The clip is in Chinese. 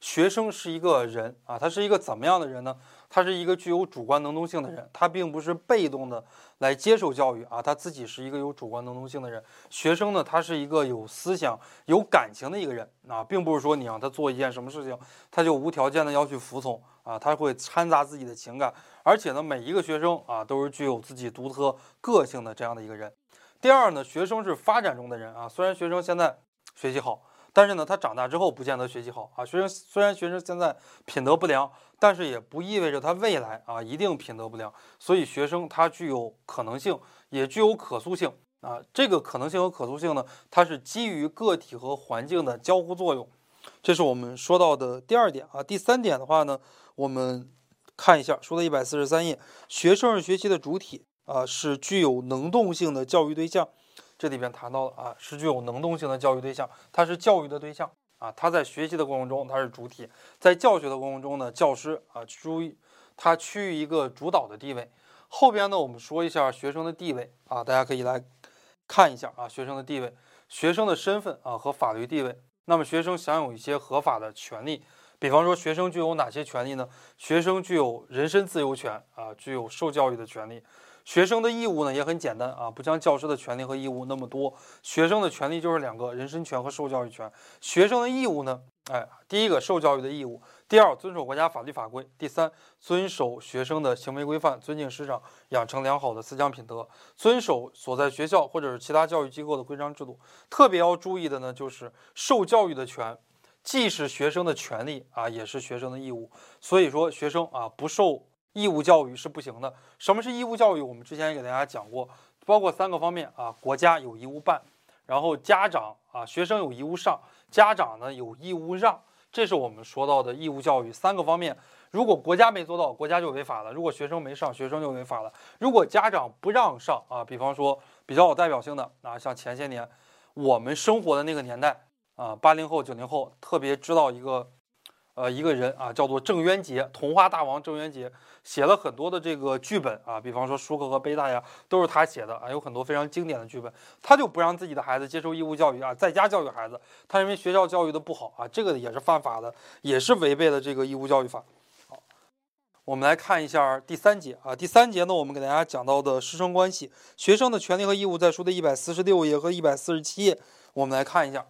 学生是一个人啊，他是一个怎么样的人呢？他是一个具有主观能动性的人，他并不是被动的来接受教育啊，他自己是一个有主观能动性的人。学生呢，他是一个有思想、有感情的一个人啊，并不是说你让他做一件什么事情，他就无条件的要去服从啊，他会掺杂自己的情感。而且呢，每一个学生啊，都是具有自己独特个性的这样的一个人。第二呢，学生是发展中的人啊，虽然学生现在学习好。但是呢，他长大之后不见得学习好啊。学生虽然学生现在品德不良，但是也不意味着他未来啊一定品德不良。所以学生他具有可能性，也具有可塑性啊。这个可能性和可塑性呢，它是基于个体和环境的交互作用。这是我们说到的第二点啊。第三点的话呢，我们看一下，说到一百四十三页，学生是学习的主体啊，是具有能动性的教育对象。这里边谈到了啊，是具有能动性的教育对象，它是教育的对象啊，他在学习的过程中他是主体，在教学的过程中呢，教师啊注意他趋于一个主导的地位。后边呢，我们说一下学生的地位啊，大家可以来看一下啊，学生的地位，学生的身份啊和法律地位。那么学生享有一些合法的权利，比方说学生具有哪些权利呢？学生具有人身自由权啊，具有受教育的权利。学生的义务呢也很简单啊，不像教师的权利和义务那么多。学生的权利就是两个人身权和受教育权。学生的义务呢，哎，第一个受教育的义务，第二遵守国家法律法规，第三遵守学生的行为规范，尊敬师长，养成良好的思想品德，遵守所在学校或者是其他教育机构的规章制度。特别要注意的呢，就是受教育的权，既是学生的权利啊，也是学生的义务。所以说，学生啊不受。义务教育是不行的。什么是义务教育？我们之前也给大家讲过，包括三个方面啊：国家有义务办，然后家长啊，学生有义务上，家长呢有义务让。这是我们说到的义务教育三个方面。如果国家没做到，国家就违法了；如果学生没上，学生就违法了；如果家长不让上啊，比方说比较有代表性的啊，像前些年我们生活的那个年代啊，八零后、九零后特别知道一个。呃，一个人啊，叫做郑渊洁，童话大王郑渊洁写了很多的这个剧本啊，比方说《舒克和贝塔呀，都是他写的啊，有很多非常经典的剧本。他就不让自己的孩子接受义务教育啊，在家教育孩子，他认为学校教育的不好啊，这个也是犯法的，也是违背了这个义务教育法。好，我们来看一下第三节啊，第三节呢，我们给大家讲到的师生关系，学生的权利和义务在书的一百四十六页和一百四十七页，我们来看一下